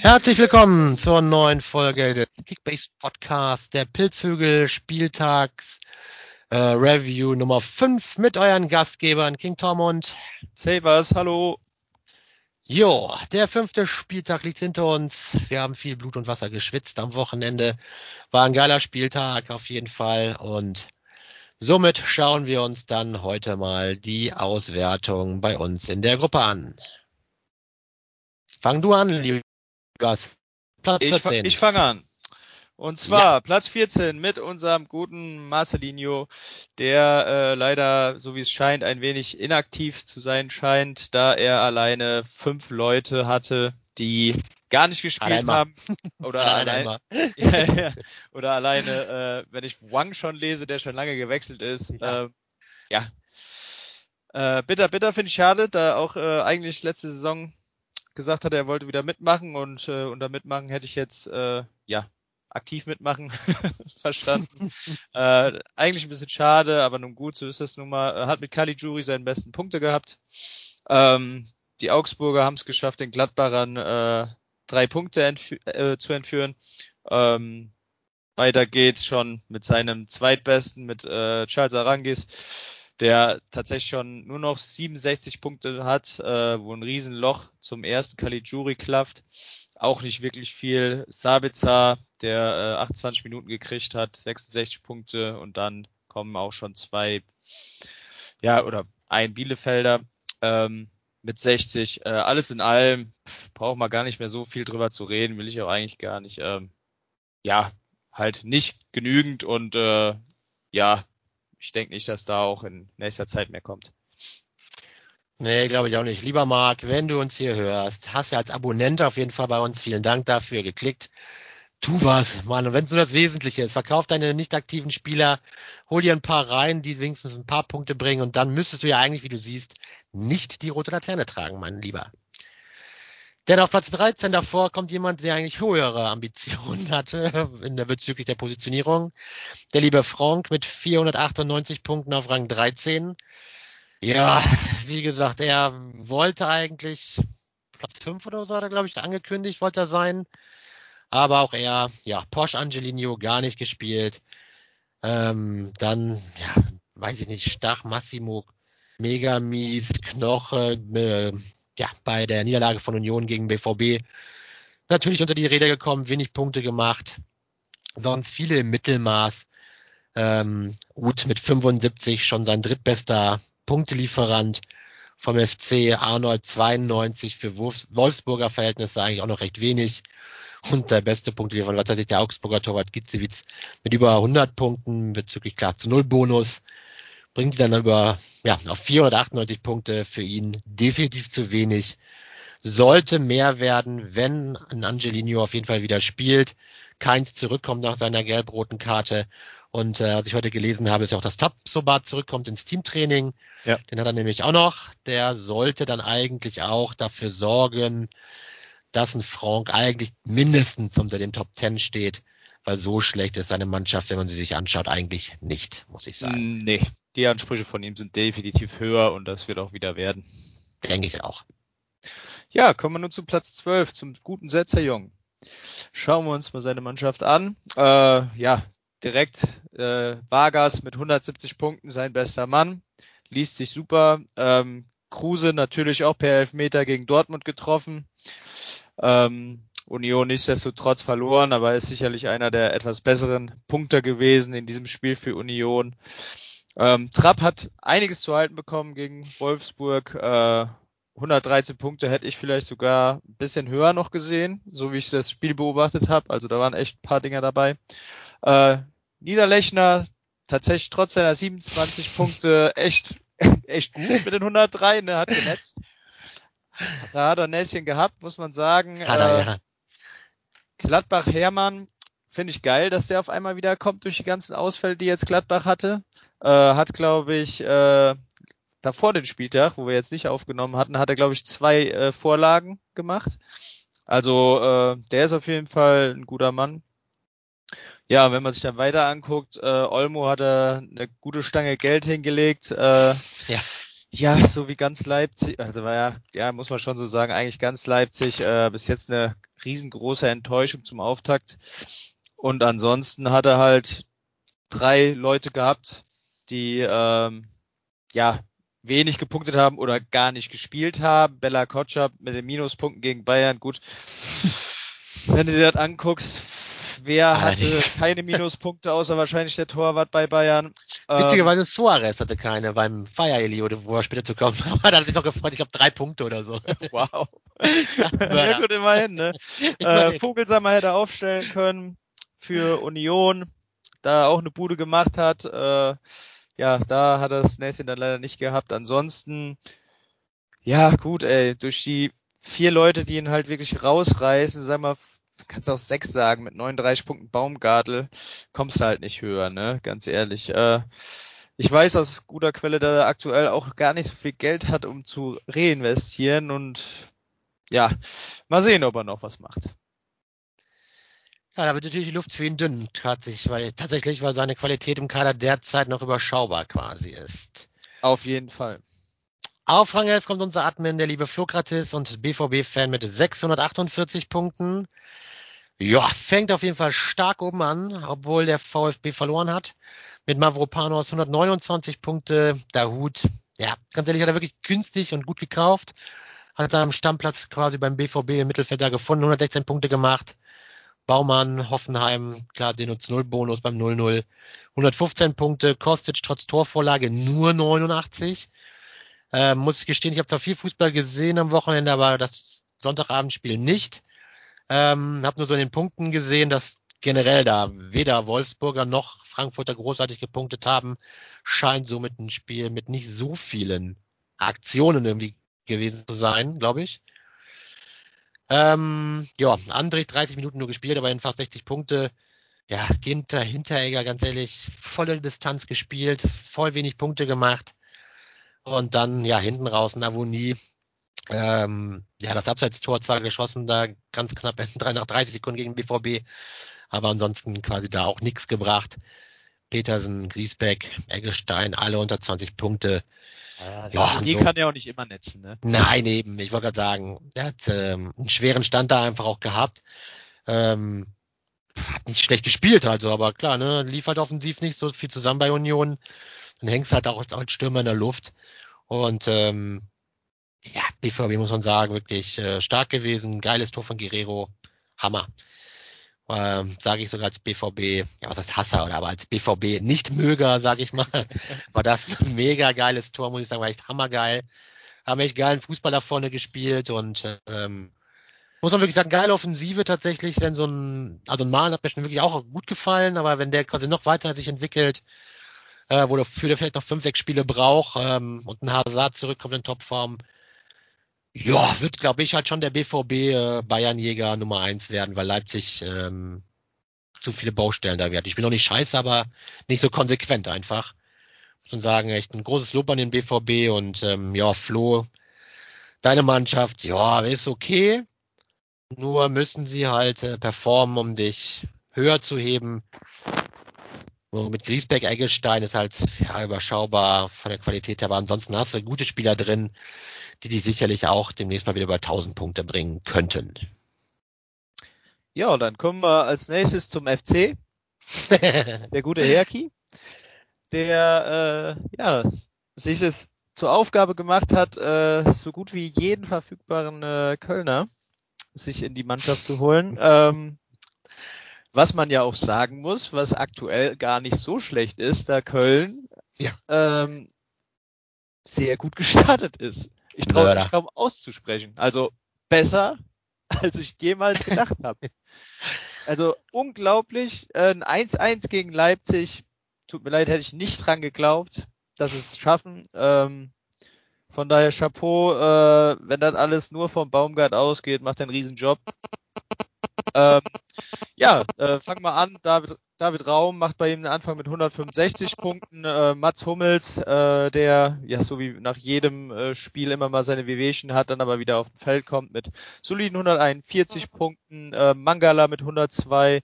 Herzlich willkommen zur neuen Folge des Kickbase Podcasts, der Pilzvögel Spieltags äh, Review Nummer 5 mit euren Gastgebern King Tom und Savers, hallo. Jo, der fünfte Spieltag liegt hinter uns. Wir haben viel Blut und Wasser geschwitzt am Wochenende. War ein geiler Spieltag auf jeden Fall und somit schauen wir uns dann heute mal die Auswertung bei uns in der Gruppe an. Fang du an, lieber Gas. Platz 14. Ich, ich fange an. Und zwar ja. Platz 14 mit unserem guten Marcelinho, der äh, leider, so wie es scheint, ein wenig inaktiv zu sein scheint, da er alleine fünf Leute hatte, die gar nicht gespielt Einmal. haben. Oder, allein, ja, ja, oder alleine, äh, wenn ich Wang schon lese, der schon lange gewechselt ist. Ja. Äh, ja. Äh, bitter, bitter finde ich schade, da auch äh, eigentlich letzte Saison gesagt hat, er wollte wieder mitmachen und äh, unter mitmachen hätte ich jetzt äh, ja aktiv mitmachen verstanden. äh, eigentlich ein bisschen schade, aber nun gut, so ist das nun mal. Hat mit Kali Jury seinen besten Punkte gehabt. Ähm, die Augsburger haben es geschafft, den Gladbachern äh, drei Punkte entf äh, zu entführen. Ähm, weiter geht's schon mit seinem zweitbesten, mit äh, Charles Arangis der tatsächlich schon nur noch 67 Punkte hat, äh, wo ein Riesenloch zum ersten Caligiuri klafft. Auch nicht wirklich viel. Sabitzer, der äh, 28 Minuten gekriegt hat, 66 Punkte und dann kommen auch schon zwei, ja, oder ein Bielefelder ähm, mit 60. Äh, alles in allem braucht man gar nicht mehr so viel drüber zu reden, will ich auch eigentlich gar nicht. Ähm, ja, halt nicht genügend und äh, ja, ich denke nicht, dass da auch in nächster Zeit mehr kommt. Nee, glaube ich auch nicht. Lieber Marc, wenn du uns hier hörst, hast ja als Abonnent auf jeden Fall bei uns, vielen Dank dafür, geklickt. Tu was, Mann. Und wenn es nur das Wesentliche ist, verkauf deine nicht aktiven Spieler, hol dir ein paar rein, die wenigstens ein paar Punkte bringen und dann müsstest du ja eigentlich, wie du siehst, nicht die rote Laterne tragen, mein Lieber. Denn auf Platz 13 davor kommt jemand, der eigentlich höhere Ambitionen hatte in der bezüglich der Positionierung. Der liebe Frank mit 498 Punkten auf Rang 13. Ja, wie gesagt, er wollte eigentlich Platz 5 oder so hat er, glaube ich, angekündigt, wollte er sein. Aber auch er, ja, Porsche Angelino gar nicht gespielt. Ähm, dann, ja, weiß ich nicht, Stach, Massimo, mega mies, Knoche, äh, ja, bei der Niederlage von Union gegen BVB natürlich unter die Räder gekommen, wenig Punkte gemacht. Sonst viele im Mittelmaß. Ähm, Uth mit 75 schon sein drittbester Punktelieferant vom FC. Arnold 92 für Wolfsburger Verhältnisse eigentlich auch noch recht wenig. Und der beste Punktelieferant war tatsächlich der Augsburger Torwart Gitzewitz mit über 100 Punkten bezüglich klar zu Null Bonus bringt die dann über ja, auf 498 Punkte für ihn definitiv zu wenig. Sollte mehr werden, wenn ein Angelino auf jeden Fall wieder spielt. Keins zurückkommt nach seiner gelb-roten Karte. Und äh, was ich heute gelesen habe, ist ja auch, dass Tabsoba zurückkommt ins Teamtraining. Ja. Den hat er nämlich auch noch. Der sollte dann eigentlich auch dafür sorgen, dass ein Frank eigentlich mindestens unter den Top Ten steht, weil so schlecht ist seine Mannschaft, wenn man sie sich anschaut, eigentlich nicht, muss ich sagen. Nee, die Ansprüche von ihm sind definitiv höher und das wird auch wieder werden. Denke ich auch. Ja, kommen wir nun zu Platz 12, zum guten Setzer Jung. Schauen wir uns mal seine Mannschaft an. Äh, ja, direkt äh, Vargas mit 170 Punkten, sein bester Mann. Liest sich super. Ähm, Kruse natürlich auch per Elfmeter gegen Dortmund getroffen. Ähm, Union nichtsdestotrotz verloren, aber ist sicherlich einer der etwas besseren Punkte gewesen in diesem Spiel für Union. Ähm, Trapp hat einiges zu halten bekommen gegen Wolfsburg. Äh, 113 Punkte hätte ich vielleicht sogar ein bisschen höher noch gesehen, so wie ich das Spiel beobachtet habe. Also da waren echt ein paar Dinger dabei. Äh, Niederlechner tatsächlich trotz seiner 27 Punkte echt echt gut mit den 103, ne, hat genetzt. Da hat er ein Näschen gehabt, muss man sagen. Hat er, äh, ja. Gladbach Hermann finde ich geil, dass der auf einmal wieder kommt durch die ganzen Ausfälle, die jetzt Gladbach hatte. Äh, hat, glaube ich, äh, davor den Spieltag, wo wir jetzt nicht aufgenommen hatten, hat er, glaube ich, zwei äh, Vorlagen gemacht. Also äh, der ist auf jeden Fall ein guter Mann. Ja, wenn man sich dann weiter anguckt, äh, Olmo hat er eine gute Stange Geld hingelegt. Äh, ja. Ja, so wie ganz Leipzig, also war ja, ja, muss man schon so sagen, eigentlich ganz Leipzig, äh, bis jetzt eine riesengroße Enttäuschung zum Auftakt. Und ansonsten hat er halt drei Leute gehabt, die ähm, ja wenig gepunktet haben oder gar nicht gespielt haben. Bella Kotschap mit den Minuspunkten gegen Bayern, gut. Wenn du dir das anguckst, wer hatte keine Minuspunkte, außer wahrscheinlich der Torwart bei Bayern. Witzigerweise ähm, Suarez hatte keine beim Fire Elio, wo er später zu kommen aber da hat sich noch gefreut, ich glaube drei Punkte oder so. Wow. ja, gut, immerhin, ne? Äh, Vogelsammer hätte aufstellen können für Union, da auch eine Bude gemacht hat. Äh, ja, da hat er das Näschen dann leider nicht gehabt. Ansonsten, ja, gut, ey, durch die vier Leute, die ihn halt wirklich rausreißen, sag mal, kannst auch sechs sagen, mit 39 Punkten Baumgartel, kommst du halt nicht höher, ne, ganz ehrlich. Äh, ich weiß aus guter Quelle, dass er aktuell auch gar nicht so viel Geld hat, um zu reinvestieren und ja, mal sehen, ob er noch was macht. Ja, da wird natürlich die Luft für ihn dünn, tatsächlich, weil, tatsächlich, weil seine Qualität im Kader derzeit noch überschaubar quasi ist. Auf jeden Fall. Auf Rang 11 kommt unser Admin, der liebe Flokratis und BVB-Fan mit 648 Punkten. Ja, fängt auf jeden Fall stark oben an, obwohl der VfB verloren hat. Mit Mavropanos 129 Punkte, der Hut. Ja, ganz ehrlich, hat er wirklich günstig und gut gekauft. Hat seinen Stammplatz quasi beim BVB im Mittelfeld da gefunden, 116 Punkte gemacht. Baumann, Hoffenheim, klar, den uns Null Bonus beim 0-0. 115 Punkte, Kostic trotz Torvorlage nur 89. Äh, muss ich gestehen, ich habe zwar viel Fußball gesehen am Wochenende, aber das Sonntagabendspiel nicht. Ähm, habe nur so in den Punkten gesehen, dass generell da weder Wolfsburger noch Frankfurter großartig gepunktet haben. Scheint somit ein Spiel mit nicht so vielen Aktionen irgendwie gewesen zu sein, glaube ich. Ähm, ja, Andrich 30 Minuten nur gespielt, aber in fast 60 Punkte. Ja, Ginter, Hinteregger, ganz ehrlich, volle Distanz gespielt, voll wenig Punkte gemacht. Und dann, ja, hinten raus ein Avonie, ähm, ja, das Abseitstor zwar geschossen, da ganz knapp nach 30 Sekunden gegen BVB, aber ansonsten quasi da auch nichts gebracht. Petersen, Griesbeck, Eggestein, alle unter 20 Punkte. Ja, ja die so. kann ja auch nicht immer netzen, ne? Nein, eben. Ich wollte gerade sagen, er hat ähm, einen schweren Stand da einfach auch gehabt. Ähm, hat nicht schlecht gespielt also, aber klar, ne, lief halt offensiv nicht so viel zusammen bei Union. Dann hängst halt auch als Stürmer in der Luft. Und ähm, ja, BVB muss man sagen, wirklich äh, stark gewesen. Geiles Tor von Guerrero. Hammer. Ähm, sage ich sogar als BVB, ja was heißt Hasser oder aber als BVB Nicht-Möger, sage ich mal, war das ein mega geiles Tor, muss ich sagen, war echt hammergeil. Haben echt geilen Fußball da vorne gespielt und ähm, muss man wirklich sagen, geile Offensive tatsächlich, wenn so ein, also ein Malen hat mir schon wirklich auch gut gefallen, aber wenn der quasi noch weiter sich entwickelt, äh, wo der für vielleicht noch fünf, sechs Spiele braucht ähm, und ein Hazard zurückkommt in Topform, ja, wird, glaube ich, halt schon der BVB äh, Bayernjäger Nummer eins werden, weil Leipzig ähm, zu viele Baustellen da wird. Ich bin noch nicht scheiße, aber nicht so konsequent einfach. Muss man sagen, echt ein großes Lob an den BVB und ähm, ja, Flo, deine Mannschaft, ja, ist okay. Nur müssen sie halt äh, performen, um dich höher zu heben. So, mit Griesbeck, Eggestein ist halt ja, überschaubar von der Qualität her, aber ansonsten hast du gute Spieler drin die die sicherlich auch demnächst mal wieder über 1000 Punkte bringen könnten. Ja, und dann kommen wir als nächstes zum FC. der gute Herki, der äh, ja sich es zur Aufgabe gemacht hat, äh, so gut wie jeden verfügbaren äh, Kölner sich in die Mannschaft zu holen. Ähm, was man ja auch sagen muss, was aktuell gar nicht so schlecht ist, da Köln ja. ähm, sehr gut gestartet ist. Ich traue mich kaum auszusprechen. Also besser, als ich jemals gedacht habe. Also unglaublich. Äh, ein 1-1 gegen Leipzig. Tut mir leid, hätte ich nicht dran geglaubt, dass es schaffen. Ähm, von daher Chapeau, äh, wenn das alles nur vom Baumgart ausgeht, macht er einen riesen Job. Ähm, ja, äh, fangen wir an. David, David Raum macht bei ihm den Anfang mit 165 Punkten. Äh, Mats Hummels, äh, der ja so wie nach jedem äh, Spiel immer mal seine Wehwehchen hat, dann aber wieder auf dem Feld kommt mit soliden 141 Punkten. Äh, Mangala mit 102.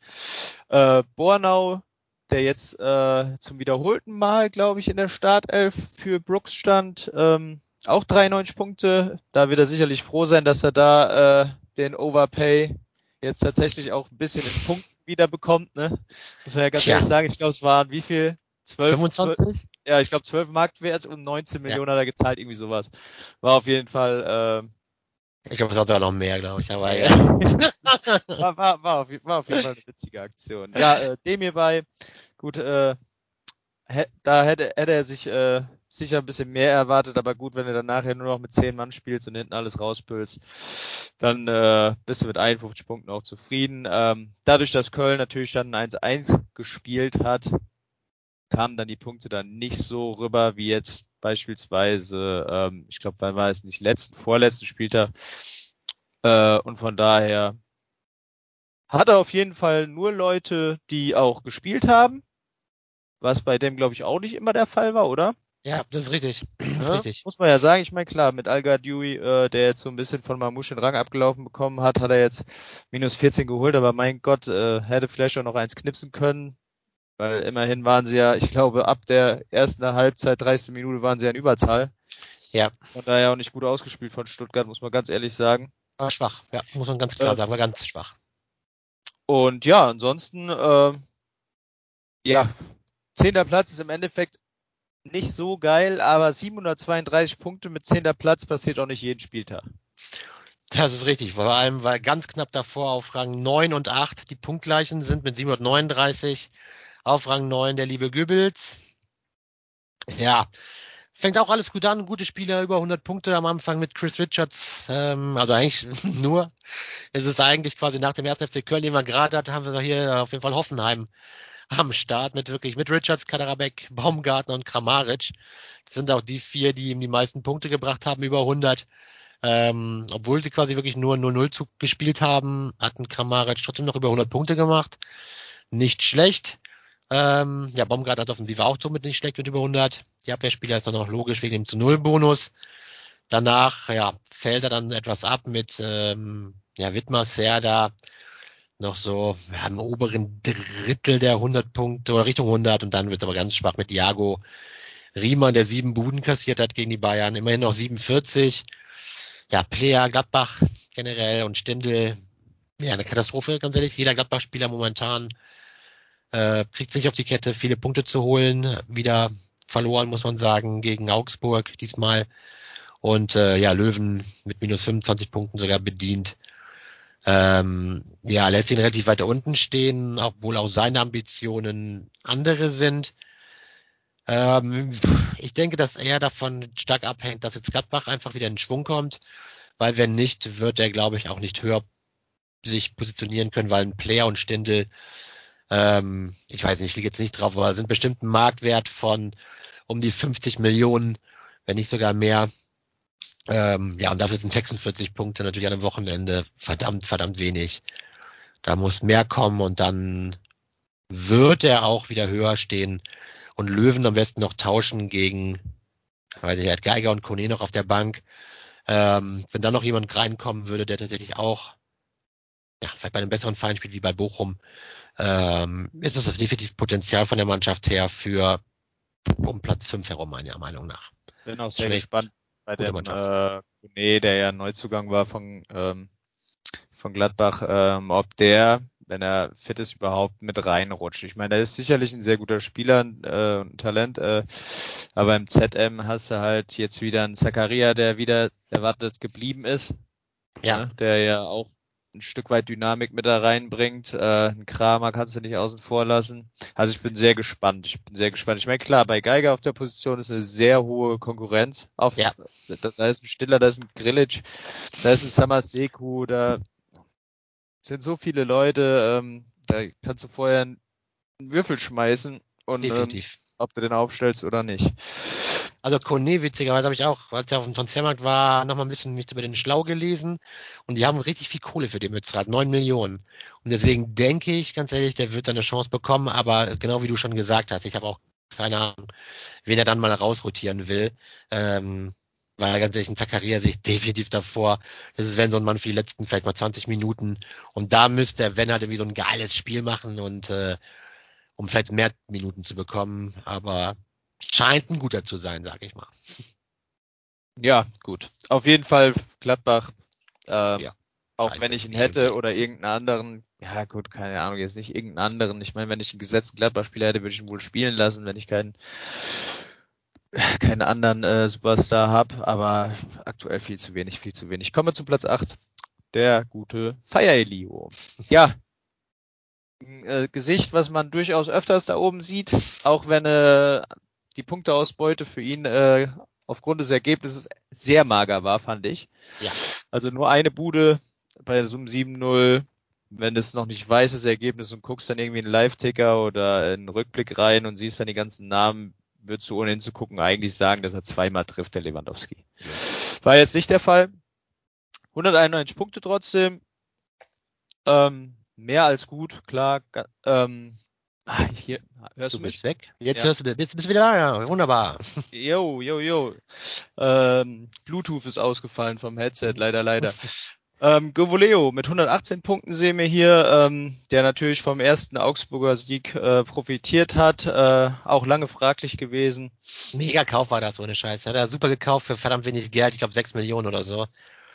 Äh, Bornau, der jetzt äh, zum wiederholten Mal, glaube ich, in der Startelf für Brooks stand. Ähm, auch 93 Punkte. Da wird er sicherlich froh sein, dass er da äh, den Overpay jetzt tatsächlich auch ein bisschen in Punkten wieder bekommt. Ne? Muss man ja ganz Tja. ehrlich sagen. Ich glaube, es waren wie viel? 12, 25? 12, ja, ich glaube 12 Marktwert und 19 Millionen ja. hat er gezahlt, irgendwie sowas. War auf jeden Fall äh, ich glaube, es hat sogar noch mehr, glaube ich. Aber ja. war, war, war, auf, war auf jeden Fall eine witzige Aktion. Ja, äh, dem hierbei, gut, äh, da hätte, hätte er sich äh, sicher ein bisschen mehr erwartet, aber gut, wenn du dann nachher nur noch mit 10 Mann spielst und hinten alles rauspülst, dann äh, bist du mit 51 Punkten auch zufrieden. Ähm, dadurch, dass Köln natürlich dann 1-1 gespielt hat, kamen dann die Punkte dann nicht so rüber wie jetzt beispielsweise, ähm, ich glaube, wann war es nicht, letzten, vorletzten Spieltag. Äh, und von daher hat er auf jeden Fall nur Leute, die auch gespielt haben, was bei dem, glaube ich, auch nicht immer der Fall war, oder? Ja, das ist richtig. Das ist ja, richtig. Muss man ja sagen, ich meine, klar, mit Alga Dewey, äh, der jetzt so ein bisschen von Mamouche den Rang abgelaufen bekommen hat, hat er jetzt minus 14 geholt, aber mein Gott, äh, hätte vielleicht auch noch eins knipsen können. Weil immerhin waren sie ja, ich glaube, ab der ersten Halbzeit, 30 Minute waren sie ja in Überzahl. Ja. Von daher auch nicht gut ausgespielt von Stuttgart, muss man ganz ehrlich sagen. War schwach, ja, muss man ganz klar äh, sagen, war ganz schwach. Und ja, ansonsten, äh, ja, zehnter Platz ist im Endeffekt nicht so geil, aber 732 Punkte mit zehnter Platz passiert auch nicht jeden Spieltag. Das ist richtig, vor allem weil ganz knapp davor auf Rang 9 und 8 die punktgleichen sind mit 739. Auf Rang 9 der liebe Goebbels. Ja, fängt auch alles gut an. Gute Spieler, über 100 Punkte am Anfang mit Chris Richards. Ähm, also eigentlich nur. Es ist eigentlich quasi nach dem ersten FC Köln, den wir gerade hatten, haben wir hier auf jeden Fall Hoffenheim am Start mit wirklich mit Richards, Kaderabek, Baumgartner und Kramaric. Das sind auch die vier, die ihm die meisten Punkte gebracht haben, über 100. Ähm, obwohl sie quasi wirklich nur 0-0 gespielt haben, hatten Kramaric trotzdem noch über 100 Punkte gemacht. Nicht schlecht. Ähm, ja, Baumgart hat offensiv auch somit nicht schlecht mit über 100. Die Abwehrspieler ist dann auch logisch wegen dem zu Null Bonus. Danach, ja, fällt er dann etwas ab mit, ähm, ja, Wittmer, Serda, noch so ja, im oberen Drittel der 100 Punkte oder Richtung 100 und dann wird es aber ganz schwach mit Iago Riemann, der sieben Buden kassiert hat gegen die Bayern, immerhin noch 47. Ja, Player, Gladbach generell und Stindl, ja, eine Katastrophe, ganz ehrlich. Jeder Gladbach-Spieler momentan äh, kriegt sich auf die Kette, viele Punkte zu holen. Wieder verloren, muss man sagen, gegen Augsburg diesmal. Und äh, ja, Löwen mit minus 25 Punkten sogar bedient. Ähm, ja, lässt ihn relativ weiter unten stehen, obwohl auch seine Ambitionen andere sind. Ähm, ich denke, dass er davon stark abhängt, dass jetzt Gladbach einfach wieder in Schwung kommt, weil wenn nicht, wird er, glaube ich, auch nicht höher sich positionieren können, weil ein Player und Stindel ähm, ich weiß nicht, ich liege jetzt nicht drauf, aber sind bestimmt ein Marktwert von um die 50 Millionen, wenn nicht sogar mehr. Ähm, ja, und dafür sind 46 Punkte natürlich an einem Wochenende verdammt, verdammt wenig. Da muss mehr kommen und dann wird er auch wieder höher stehen und Löwen am besten noch tauschen gegen, weiß ich, er hat Geiger und Kone noch auf der Bank. Ähm, wenn da noch jemand reinkommen würde, der tatsächlich auch, ja, vielleicht bei einem besseren Verein spielt wie bei Bochum, ähm, ist es definitiv Potenzial von der Mannschaft her für um Platz 5 herum, meiner Meinung nach. Bin auch sehr Schlecht. gespannt bei dem äh, nee, der ja Neuzugang war von, ähm, von Gladbach, ähm, ob der, wenn er fit ist, überhaupt mit reinrutscht. Ich meine, er ist sicherlich ein sehr guter Spieler äh, Talent, äh, aber im ZM hast du halt jetzt wieder einen Zakaria, der wieder erwartet geblieben ist. Ja. Ne, der ja auch ein Stück weit Dynamik mit da reinbringt. Äh, ein Kramer kannst du nicht außen vor lassen. Also ich bin sehr gespannt. Ich bin sehr gespannt. Ich meine, klar, bei Geiger auf der Position ist eine sehr hohe Konkurrenz. Auf, ja. da, da ist ein Stiller, da ist ein Grillic, da ist ein Samaseku, da sind so viele Leute, ähm, da kannst du vorher einen Würfel schmeißen und ähm, ob du den aufstellst oder nicht. Also Kone, witzigerweise habe ich auch, als er auf dem Transfermarkt war, nochmal ein bisschen mich über den Schlau gelesen und die haben richtig viel Kohle für den bezahlt, neun Millionen. Und deswegen denke ich, ganz ehrlich, der wird seine Chance bekommen, aber genau wie du schon gesagt hast, ich habe auch keine Ahnung, wen er dann mal rausrotieren will. Ähm, weil ganz ehrlich, ein Zakaria sehe ich definitiv davor. Das ist, wenn so ein Mann für die letzten vielleicht mal 20 Minuten und da müsste er, wenn halt irgendwie so ein geiles Spiel machen und äh, um vielleicht mehr Minuten zu bekommen, aber scheint ein guter zu sein, sag ich mal. Ja, gut. Auf jeden Fall Gladbach, äh, ja, auch wenn ich ihn hätte oder irgendeinen anderen, ja gut, keine Ahnung, jetzt nicht irgendeinen anderen. Ich meine, wenn ich einen gesetzten Gladbach-Spieler hätte, würde ich ihn wohl spielen lassen, wenn ich keinen keinen anderen äh, Superstar habe, aber aktuell viel zu wenig, viel zu wenig. Kommen wir zu Platz 8. Der gute Fire Elio. Ja, äh, Gesicht, was man durchaus öfters da oben sieht, auch wenn äh, die Punkteausbeute für ihn äh, aufgrund des Ergebnisses sehr mager war, fand ich. Ja. Also nur eine Bude bei so einem 7-0, wenn du es noch nicht weißes Ergebnis und guckst dann irgendwie einen Live-Ticker oder einen Rückblick rein und siehst dann die ganzen Namen, würdest du ohne hinzugucken eigentlich sagen, dass er zweimal trifft, der Lewandowski. Ja. War jetzt nicht der Fall. 191 Punkte trotzdem. Ähm, mehr als gut, klar. Ähm, ah, hier, hörst du, du bist mich? weg. Jetzt ja. hörst du, jetzt bist du wieder da, ja, wunderbar. Jo, jo, jo. Ähm, Bluetooth ist ausgefallen vom Headset, leider, leider. ähm, Govoleo mit 118 Punkten sehen wir hier, ähm, der natürlich vom ersten Augsburger Sieg äh, profitiert hat, äh, auch lange fraglich gewesen. Mega Kauf war das, ohne Scheiß. Hat er super gekauft für verdammt wenig Geld, ich glaube 6 Millionen oder so.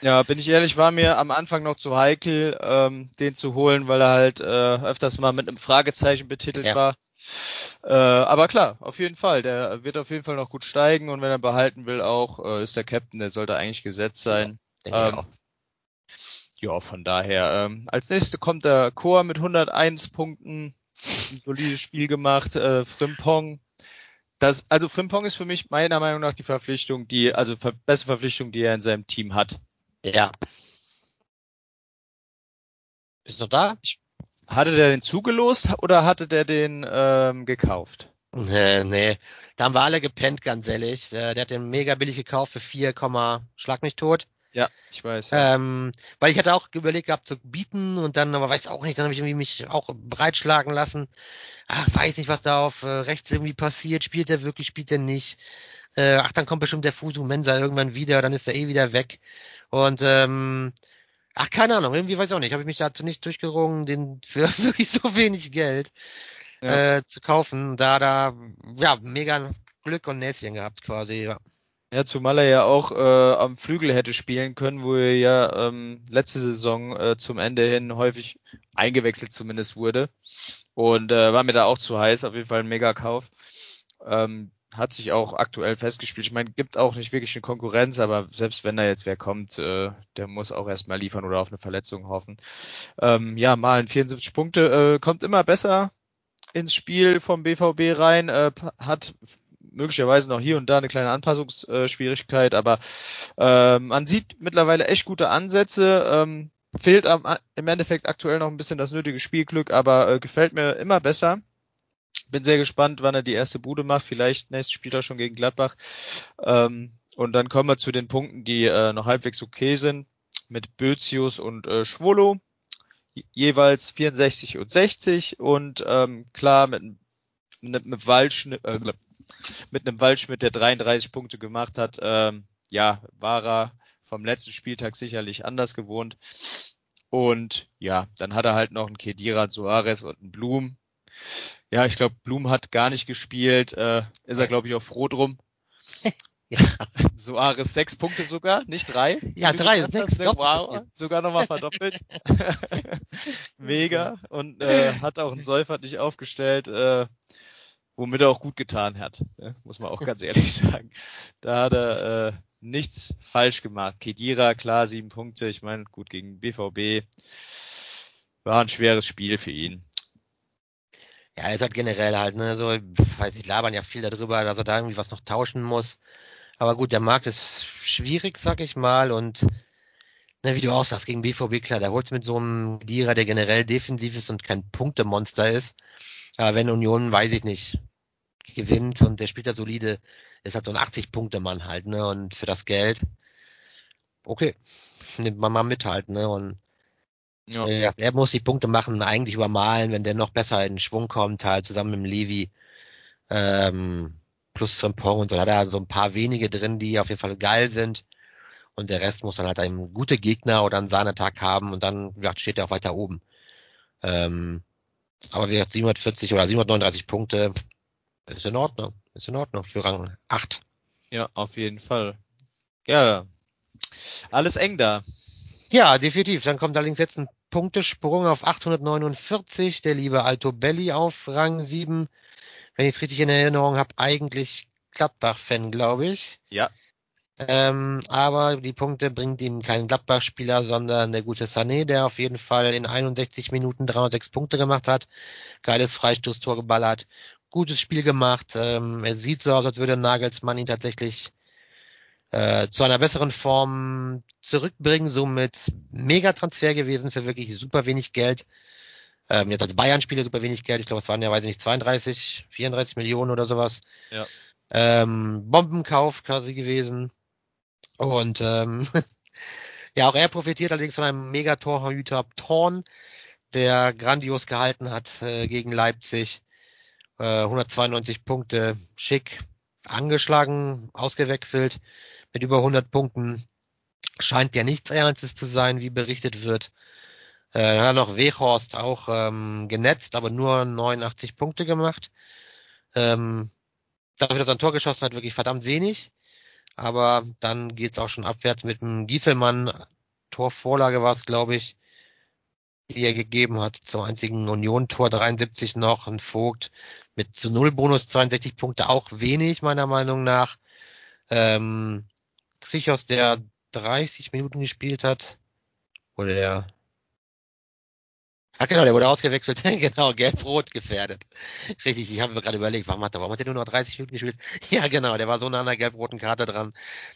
Ja, bin ich ehrlich, war mir am Anfang noch zu heikel, ähm, den zu holen, weil er halt äh, öfters mal mit einem Fragezeichen betitelt ja. war. Äh, aber klar, auf jeden Fall, der wird auf jeden Fall noch gut steigen und wenn er behalten will, auch äh, ist der Captain, der sollte eigentlich gesetzt sein. Ja, ähm, ja von daher. Ähm, als nächstes kommt der Chor mit 101 Punkten, ein solides Spiel gemacht, äh, Frimpong. Das, also Frimpong ist für mich meiner Meinung nach die Verpflichtung, die, also ver beste Verpflichtung, die er in seinem Team hat. Ja. Ist noch da? Hatte der den zugelost oder hatte der den ähm, gekauft? Nee, nee. Da haben wir alle gepennt, ganz ehrlich. Der, der hat den mega billig gekauft für 4, schlag mich tot. Ja, ich weiß. Ja. Ähm, weil ich hatte auch überlegt gehabt zu bieten und dann, aber weiß auch nicht, dann habe ich irgendwie mich auch breitschlagen lassen. Ach, weiß nicht, was da auf äh, rechts irgendwie passiert. Spielt er wirklich, spielt er nicht? Äh, ach, dann kommt bestimmt der Fusu Mensa irgendwann wieder, dann ist er eh wieder weg. Und ähm, ach, keine Ahnung, irgendwie weiß ich auch nicht, habe ich mich dazu nicht durchgerungen, den für wirklich so wenig Geld ja. äh, zu kaufen. Da, da, ja, mega Glück und Näschen gehabt quasi, ja. Ja, zumal er ja auch äh, am Flügel hätte spielen können, wo er ja ähm, letzte Saison äh, zum Ende hin häufig eingewechselt zumindest wurde. Und äh, war mir da auch zu heiß, auf jeden Fall ein Mega-Kauf. Ähm, hat sich auch aktuell festgespielt. Ich meine, gibt auch nicht wirklich eine Konkurrenz, aber selbst wenn da jetzt wer kommt, äh, der muss auch erstmal liefern oder auf eine Verletzung hoffen. Ähm, ja, malen 74 Punkte, äh, kommt immer besser ins Spiel vom BVB rein, äh, hat möglicherweise noch hier und da eine kleine Anpassungsschwierigkeit, aber äh, man sieht mittlerweile echt gute Ansätze. Ähm, fehlt am, im Endeffekt aktuell noch ein bisschen das nötige Spielglück, aber äh, gefällt mir immer besser. Bin sehr gespannt, wann er die erste Bude macht. Vielleicht nächstes Spiel schon gegen Gladbach. Ähm, und dann kommen wir zu den Punkten, die äh, noch halbwegs okay sind. Mit Bözius und äh, Schwolo. Jeweils 64 und 60. Und ähm, klar, mit, mit, mit, Waldschnitt, äh, mit einem Waldschmidt, der 33 Punkte gemacht hat, ähm, ja, war er vom letzten Spieltag sicherlich anders gewohnt. Und ja, dann hat er halt noch einen Kedira Soares und einen Blum. Ja, ich glaube, Blum hat gar nicht gespielt. Äh, ist er, glaube ich, auch froh drum. ja. Soares sechs Punkte sogar, nicht drei. Ja, drei, sechs. Hast, wow, sogar nochmal verdoppelt. Mega. Und äh, hat auch einen Seufert nicht aufgestellt, äh, womit er auch gut getan hat. Ja, muss man auch ganz ehrlich sagen. Da hat er äh, nichts falsch gemacht. Kedira, klar, sieben Punkte. Ich meine, gut gegen BVB. War ein schweres Spiel für ihn. Ja, ist halt generell halt, ne, so, weiß ich, labern ja viel darüber, dass er da irgendwie was noch tauschen muss. Aber gut, der Markt ist schwierig, sag ich mal, und ne, wie du auch sagst, gegen BVB, klar, da holt's mit so einem Lira, der generell defensiv ist und kein Punktemonster ist. Aber wenn Union, weiß ich nicht, gewinnt und der spielt da solide, ist halt so ein 80-Punkte-Mann halt, ne, und für das Geld, okay, nimmt man mal mit halt, ne, und ja. Äh, er muss die Punkte machen, eigentlich übermalen, wenn der noch besser in Schwung kommt, halt zusammen mit dem Levi. Ähm, plus Frimpong und so, da hat er so ein paar wenige drin, die auf jeden Fall geil sind. Und der Rest muss dann halt einen gute Gegner oder einen Sahnetag haben und dann ja, steht er auch weiter oben. Ähm, Aber wie gesagt, 740 oder 739 Punkte ist in Ordnung. Ist in Ordnung für Rang 8. Ja, auf jeden Fall. Ja, alles eng da. Ja, definitiv. Dann kommt allerdings jetzt ein Punktesprung auf 849. Der liebe Alto Belli auf Rang 7. Wenn ich es richtig in Erinnerung habe, eigentlich Gladbach-Fan, glaube ich. Ja. Ähm, aber die Punkte bringt ihm kein Gladbach-Spieler, sondern der gute Sané, der auf jeden Fall in 61 Minuten 306 Punkte gemacht hat. Geiles Freistoßtor geballert. Gutes Spiel gemacht. Ähm, es sieht so aus, als würde Nagelsmann ihn tatsächlich äh, zu einer besseren Form zurückbringen. Somit Mega-Transfer gewesen für wirklich super wenig Geld. Ähm, jetzt als Bayern-Spieler super wenig Geld. Ich glaube, es waren ja, weiß ich nicht, 32, 34 Millionen oder sowas. Ja. Ähm, Bombenkauf quasi gewesen. Und ähm, ja, auch er profitiert allerdings von einem Megatorhüter Torn, der grandios gehalten hat äh, gegen Leipzig. Äh, 192 Punkte, schick, angeschlagen, ausgewechselt mit über 100 Punkten. Scheint ja nichts Ernstes zu sein, wie berichtet wird. Äh, dann hat noch Wechhorst auch ähm, genetzt, aber nur 89 Punkte gemacht. Ähm, dafür, dass er ein Tor geschossen hat, wirklich verdammt wenig. Aber dann geht's auch schon abwärts mit dem Gieselmann. Torvorlage war es, glaube ich, die er gegeben hat zum einzigen Union-Tor 73 noch. Ein Vogt mit zu Null Bonus 62 Punkte auch wenig, meiner Meinung nach. Ähm, Xichos, der 30 Minuten gespielt hat. Oder der Ach genau, der wurde ausgewechselt. genau, gelb-rot gefährdet. Richtig, ich habe mir gerade überlegt, warum hat, er, warum hat er nur noch 30 Minuten gespielt? Ja, genau, der war so nah an der gelb-roten Karte dran,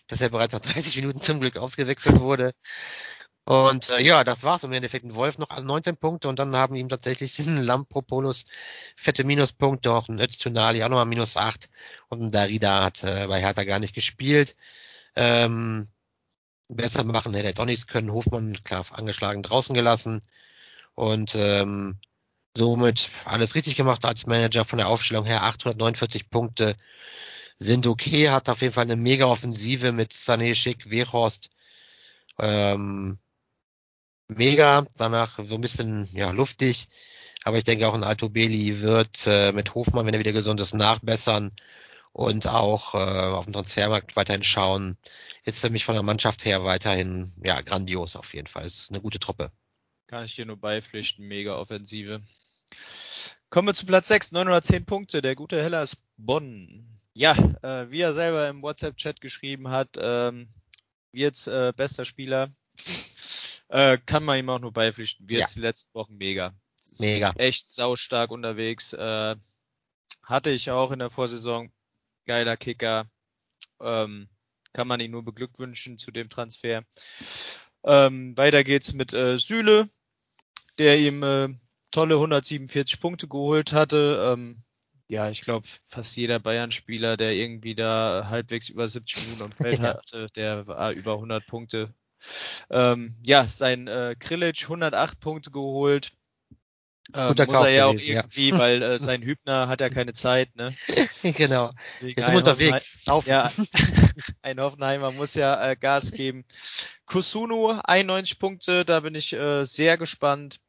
dass er bereits nach 30 Minuten zum Glück ausgewechselt wurde. Und äh, ja, das war's im Endeffekt. Ein Wolf noch 19 Punkte und dann haben ihm tatsächlich ein Lampropoulos fette Minuspunkte, auch ein Öztunali auch nochmal minus 8 und ein Darida hat äh, bei Hertha gar nicht gespielt. Ähm, besser machen hätte er auch nichts können. Hofmann, klar, angeschlagen draußen gelassen und ähm, somit alles richtig gemacht als Manager von der Aufstellung her. 849 Punkte sind okay, hat auf jeden Fall eine mega Offensive mit Sané, Schick, Wehorst. Ähm, mega, danach so ein bisschen ja luftig, aber ich denke auch ein Alto Beli wird äh, mit Hofmann, wenn er wieder gesund ist, nachbessern und auch äh, auf dem Transfermarkt weiterhin schauen. Ist für mich von der Mannschaft her weiterhin ja grandios auf jeden Fall. Ist eine gute Truppe. Kann ich dir nur beipflichten, mega Offensive. Kommen wir zu Platz 6, 910 Punkte, der gute Hellas Bonn. Ja, äh, wie er selber im WhatsApp-Chat geschrieben hat, ähm, wird äh, bester Spieler. Äh, kann man ihm auch nur beipflichten. Wird ja. die letzten Wochen mega. Mega. Echt saustark unterwegs. Äh, hatte ich auch in der Vorsaison. Geiler Kicker. Ähm, kann man ihn nur beglückwünschen zu dem Transfer. Ähm, weiter geht's mit äh, Süle, der ihm äh, tolle 147 Punkte geholt hatte. Ähm, ja, ich glaube, fast jeder Bayern-Spieler, der irgendwie da halbwegs über 70 Minuten am Feld ja. hatte, der war über 100 Punkte. Ähm, ja, sein äh, Krillic 108 Punkte geholt. Ähm, muss er ja auch irgendwie, ja. weil äh, sein Hübner hat ja keine Zeit, ne? genau. Deswegen Jetzt sind unterwegs. Saufen. Ja, ein Hoffenheimer muss ja äh, Gas geben. Kusunu 91 Punkte, da bin ich äh, sehr gespannt,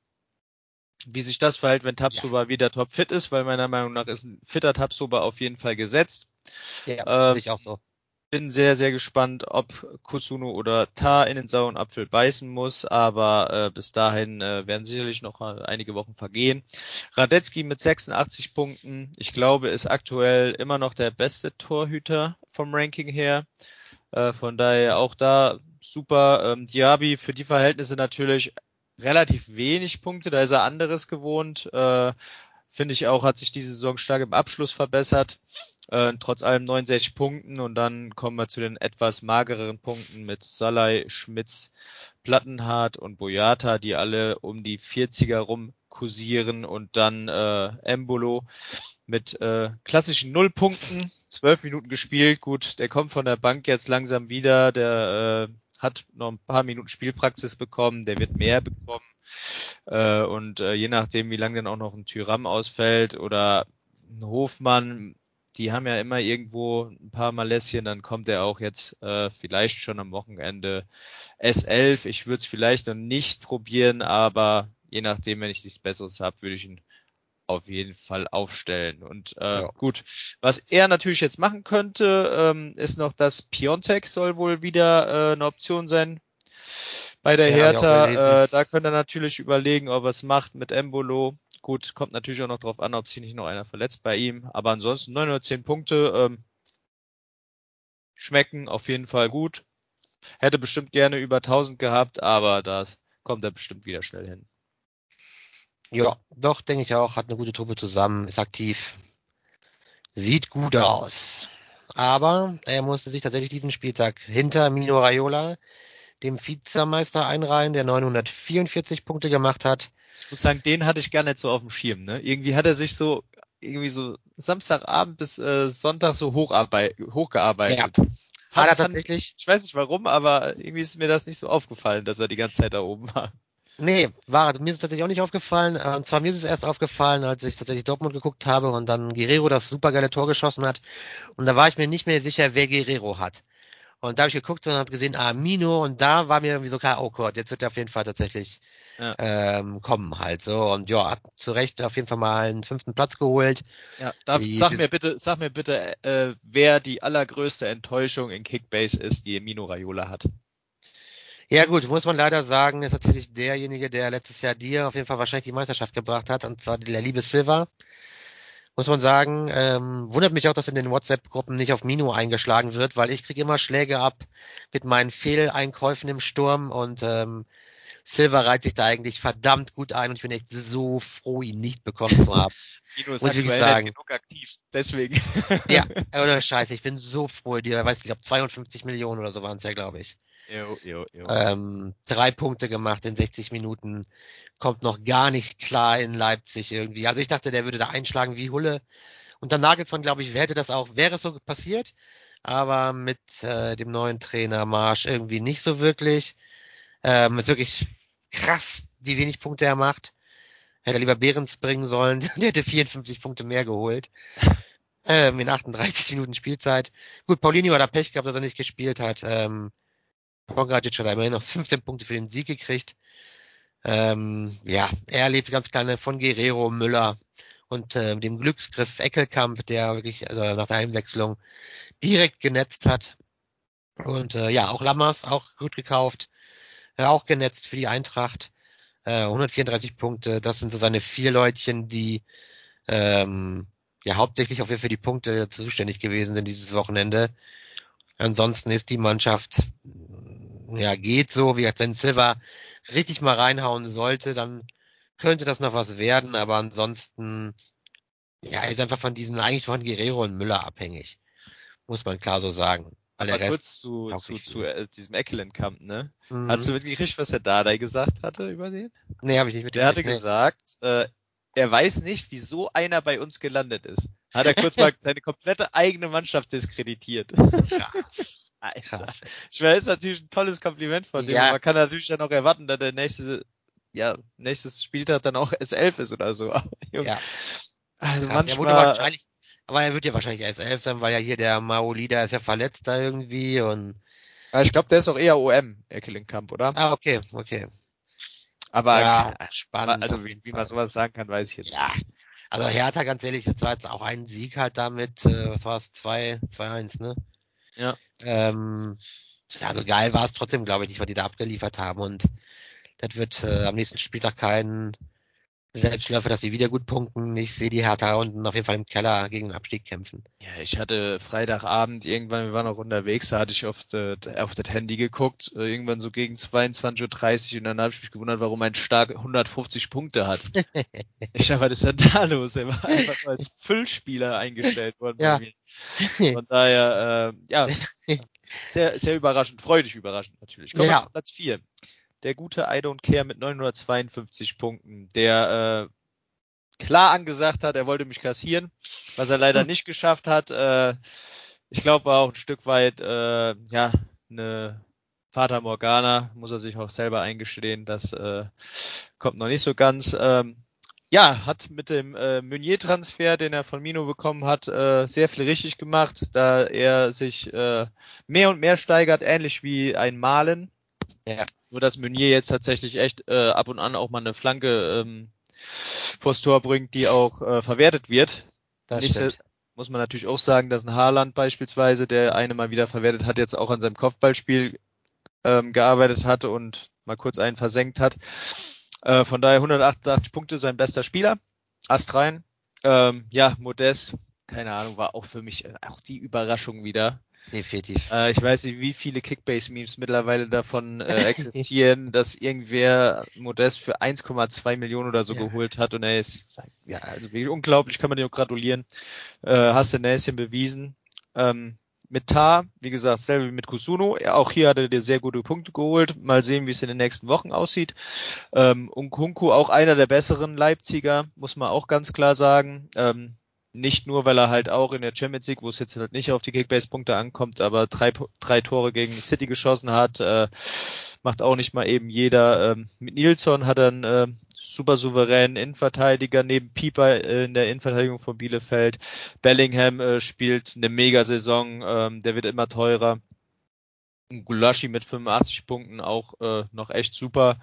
wie sich das verhält, wenn Tabsoba ja. wieder topfit ist, weil meiner Meinung nach ist ein fitter Tabsoba auf jeden Fall gesetzt. Ja, ähm, ich auch so bin sehr, sehr gespannt, ob Kusuno oder Ta in den sauren Apfel beißen muss, aber äh, bis dahin äh, werden sicherlich noch einige Wochen vergehen. Radetzky mit 86 Punkten, ich glaube, ist aktuell immer noch der beste Torhüter vom Ranking her. Äh, von daher auch da super. Ähm, Diaby für die Verhältnisse natürlich relativ wenig Punkte, da ist er anderes gewohnt. Äh, Finde ich auch, hat sich diese Saison stark im Abschluss verbessert. Äh, trotz allem 69 Punkten und dann kommen wir zu den etwas magereren Punkten mit Salai, Schmitz, Plattenhardt und Boyata, die alle um die 40er rum kursieren und dann äh, Embolo mit äh, klassischen Nullpunkten, zwölf Minuten gespielt. Gut, der kommt von der Bank jetzt langsam wieder, der äh, hat noch ein paar Minuten Spielpraxis bekommen, der wird mehr bekommen. Äh, und äh, je nachdem, wie lange dann auch noch ein Tyram ausfällt oder ein Hofmann, die haben ja immer irgendwo ein paar Malässchen, dann kommt er auch jetzt äh, vielleicht schon am Wochenende S11. Ich würde es vielleicht noch nicht probieren, aber je nachdem, wenn ich nichts Besseres habe, würde ich ihn auf jeden Fall aufstellen. Und äh, ja. gut, was er natürlich jetzt machen könnte, ähm, ist noch, dass Piontek soll wohl wieder äh, eine Option sein bei der ja, Hertha. Äh, da könnte er natürlich überlegen, ob er es macht mit Embolo. Gut, kommt natürlich auch noch drauf an, ob sich nicht noch einer verletzt bei ihm. Aber ansonsten 910 Punkte ähm, schmecken auf jeden Fall gut. Hätte bestimmt gerne über 1000 gehabt, aber das kommt er bestimmt wieder schnell hin. Ja, doch, denke ich auch. Hat eine gute Truppe zusammen, ist aktiv. Sieht gut aus. Aber er musste sich tatsächlich diesen Spieltag hinter Mino Raiola, dem Vizemeister, einreihen, der 944 Punkte gemacht hat. Ich muss sagen, den hatte ich gar nicht so auf dem Schirm. Ne? Irgendwie hat er sich so irgendwie so Samstagabend bis äh, Sonntag so hochgearbeitet. Ja. Hat er tatsächlich? Ich weiß nicht warum, aber irgendwie ist mir das nicht so aufgefallen, dass er die ganze Zeit da oben war. Nee, war, mir ist es tatsächlich auch nicht aufgefallen. Äh, und zwar mir ist es erst aufgefallen, als ich tatsächlich Dortmund geguckt habe und dann Guerrero das supergeile Tor geschossen hat. Und da war ich mir nicht mehr sicher, wer Guerrero hat. Und da habe ich geguckt und habe gesehen, ah, Mino, und da war mir irgendwie so klar, oh Gott, jetzt wird er auf jeden Fall tatsächlich ja. ähm, kommen halt so. Und ja, hat zu Recht auf jeden Fall mal einen fünften Platz geholt. Ja, darf, sag mir bitte, sag mir bitte, äh, wer die allergrößte Enttäuschung in Kickbase ist, die Mino Raiola hat. Ja gut, muss man leider sagen, ist natürlich derjenige, der letztes Jahr dir auf jeden Fall wahrscheinlich die Meisterschaft gebracht hat, und zwar der liebe Silva. Muss man sagen, ähm, wundert mich auch, dass in den WhatsApp-Gruppen nicht auf Mino eingeschlagen wird, weil ich kriege immer Schläge ab mit meinen Fehleinkäufen im Sturm und ähm, Silva reiht sich da eigentlich verdammt gut ein und ich bin echt so froh, ihn nicht bekommen zu haben. Mino ist Muss ich wirklich sagen. genug aktiv, deswegen. ja, oder Scheiße, ich bin so froh, die, weiß ich glaube 52 Millionen oder so waren es ja, glaube ich. Jo, jo, jo. Ähm, drei Punkte gemacht in 60 Minuten, kommt noch gar nicht klar in Leipzig irgendwie. Also ich dachte, der würde da einschlagen wie Hulle. Und dann Nagelsmann, glaube ich, hätte das auch, wäre es so passiert, aber mit äh, dem neuen Trainer Marsch irgendwie nicht so wirklich. Ähm, ist wirklich krass, wie wenig Punkte er macht. Hätte er lieber Behrens bringen sollen, der hätte 54 Punkte mehr geholt. Ähm, in 38 Minuten Spielzeit. Gut, Paulinho hat da Pech gehabt, dass er nicht gespielt hat. Ähm, Pongracic hat immerhin noch 15 Punkte für den Sieg gekriegt. Ähm, ja, er lebt ganz kleine von Guerrero, Müller und äh, dem Glücksgriff Eckelkamp, der wirklich also nach der Einwechslung direkt genetzt hat. Und äh, ja, auch Lammers, auch gut gekauft, äh, auch genetzt für die Eintracht. Äh, 134 Punkte, das sind so seine vier Leutchen, die ähm, ja hauptsächlich auch für die Punkte zuständig gewesen sind dieses Wochenende. Ansonsten ist die Mannschaft, ja, geht so, wie gesagt, wenn Silva richtig mal reinhauen sollte, dann könnte das noch was werden, aber ansonsten, ja, ist einfach von diesen, eigentlich von Guerrero und Müller abhängig. Muss man klar so sagen. Weil aber kurz zu, zu, zu äh, diesem Eckelenkamp, ne? Mhm. Hast du mitgekriegt, was der Dardai gesagt hatte über den? Nee, habe ich nicht mitgekriegt. Der hatte nee. gesagt, äh, er weiß nicht, wie so einer bei uns gelandet ist. Hat er kurz mal seine komplette eigene Mannschaft diskreditiert. Krass. Alter. Ich weiß, ist natürlich ein tolles Kompliment von dem. Ja. Man kann natürlich dann auch erwarten, dass der nächste, ja, nächstes Spieltag dann auch S11 ist oder so. ja. Also Krass. manchmal. Er wahrscheinlich, aber er wird ja wahrscheinlich S11 sein, weil ja hier der Maoli, der ist ja verletzt da irgendwie und. Ja, ich glaube, der ist auch eher OM, Erkelenkamp, oder? Ah, okay, okay. Aber ja, spannend. Also wie, wie man sowas sagen kann, weiß ich jetzt ja. nicht. Also Hertha, ganz ehrlich, das war jetzt auch ein Sieg halt damit, äh, was war es, 2, 2-1, ne? Ja. Ähm, also geil war es trotzdem, glaube ich, nicht, was die da abgeliefert haben. Und das wird äh, am nächsten Spieltag kein Selbstläufer, dass sie wieder gut punkten. Ich sehe die Hertha unten auf jeden Fall im Keller gegen den Abstieg kämpfen. Ja, ich hatte Freitagabend irgendwann, wir waren auch unterwegs, da hatte ich auf das, auf das Handy geguckt, äh, irgendwann so gegen 22.30 Uhr und dann habe ich mich gewundert, warum ein Stark 150 Punkte hat. ich dachte, was ist denn da los? Er war einfach als Füllspieler eingestellt worden ja. Von daher, äh, ja, sehr, sehr überraschend, freudig überraschend natürlich. Kommen wir ja. zu Platz 4 der gute I Don't Care mit 952 Punkten, der äh, klar angesagt hat, er wollte mich kassieren, was er leider nicht geschafft hat. Äh, ich glaube war auch ein Stück weit äh, ja eine Vater Morgana, muss er sich auch selber eingestehen, das äh, kommt noch nicht so ganz. Ähm, ja, hat mit dem äh, Meunier-Transfer, den er von Mino bekommen hat, äh, sehr viel richtig gemacht, da er sich äh, mehr und mehr steigert, ähnlich wie ein Malen. Ja. Nur dass Meunier jetzt tatsächlich echt äh, ab und an auch mal eine Flanke ähm, vors Tor bringt, die auch äh, verwertet wird. Das Nicht, muss man natürlich auch sagen, dass ein Haaland beispielsweise, der eine mal wieder verwertet hat, jetzt auch an seinem Kopfballspiel ähm, gearbeitet hatte und mal kurz einen versenkt hat. Äh, von daher 188 Punkte, sein bester Spieler. Ast rein. Ähm, ja, Modest, keine Ahnung, war auch für mich auch die Überraschung wieder. Definitiv. Äh, ich weiß nicht, wie viele Kickbase-Memes mittlerweile davon äh, existieren, dass irgendwer Modest für 1,2 Millionen oder so ja. geholt hat und er ist, ja, also wirklich unglaublich, kann man dir auch gratulieren. Äh, hast du Näschen bewiesen. Ähm, mit Tar, wie gesagt, selber wie mit Kusuno. Auch hier hat er dir sehr gute Punkte geholt. Mal sehen, wie es in den nächsten Wochen aussieht. Ähm, und Kunku auch einer der besseren Leipziger, muss man auch ganz klar sagen. Ähm, nicht nur, weil er halt auch in der Champions League, wo es jetzt halt nicht auf die Kickbase-Punkte ankommt, aber drei, drei Tore gegen City geschossen hat, äh, macht auch nicht mal eben jeder. Ähm, mit Nilsson hat er einen äh, super souveränen Innenverteidiger neben Pieper äh, in der Innenverteidigung von Bielefeld. Bellingham äh, spielt eine Mega-Saison, ähm, der wird immer teurer. Gulaschi mit 85 Punkten auch äh, noch echt super.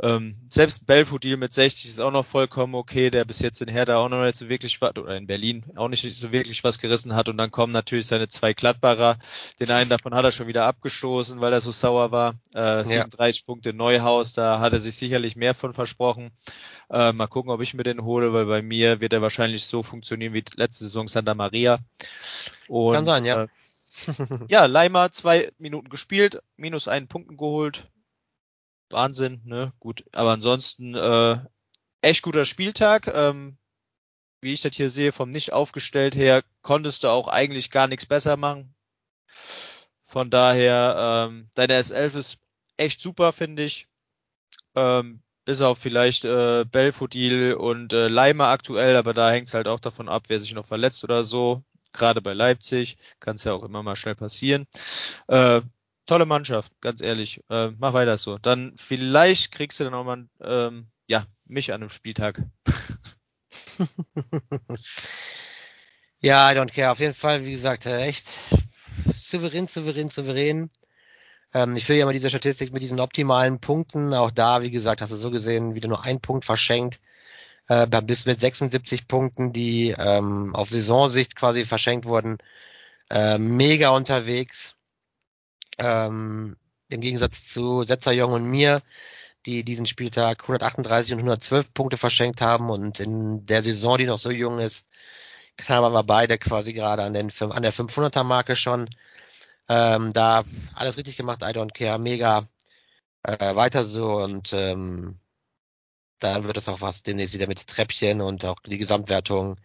Ähm, selbst Belfodil mit 60 ist auch noch vollkommen okay, der bis jetzt in Hertha auch noch nicht so wirklich was, oder in Berlin auch nicht so wirklich was gerissen hat. Und dann kommen natürlich seine zwei Gladbacher. Den einen davon hat er schon wieder abgestoßen, weil er so sauer war. Äh, 37 ja. Punkte Neuhaus, da hat er sich sicherlich mehr von versprochen. Äh, mal gucken, ob ich mir den hole, weil bei mir wird er wahrscheinlich so funktionieren wie letzte Saison Santa Maria. Und, Kann sein, ja. Äh, ja, Leimer zwei Minuten gespielt, minus einen Punkten geholt, Wahnsinn, ne? Gut. Aber ansonsten äh, echt guter Spieltag. Ähm, wie ich das hier sehe, vom nicht aufgestellt her, konntest du auch eigentlich gar nichts besser machen. Von daher, ähm, deine S11 ist echt super, finde ich. Ähm, bis auf vielleicht äh, Belfodil und äh, Leimer aktuell, aber da hängt es halt auch davon ab, wer sich noch verletzt oder so. Gerade bei Leipzig kann es ja auch immer mal schnell passieren. Äh, tolle Mannschaft, ganz ehrlich. Äh, mach weiter so. Dann vielleicht kriegst du dann auch mal, ähm, ja, mich an einem Spieltag. ja, I don't care. Auf jeden Fall, wie gesagt, äh, echt souverän, souverän, souverän. Ähm, ich führe ja mal diese Statistik mit diesen optimalen Punkten. Auch da, wie gesagt, hast du so gesehen, wieder nur ein Punkt verschenkt. Äh, bis mit 76 Punkten, die ähm, auf Saisonsicht quasi verschenkt wurden. Äh, mega unterwegs. Ähm, Im Gegensatz zu Setzerjong und mir, die diesen Spieltag 138 und 112 Punkte verschenkt haben und in der Saison, die noch so jung ist, knabbern wir beide quasi gerade an, den, an der 500er Marke schon. Ähm, da alles richtig gemacht, I don't care, mega äh, weiter so und ähm, dann wird es auch was demnächst wieder mit Treppchen und auch die Gesamtwertung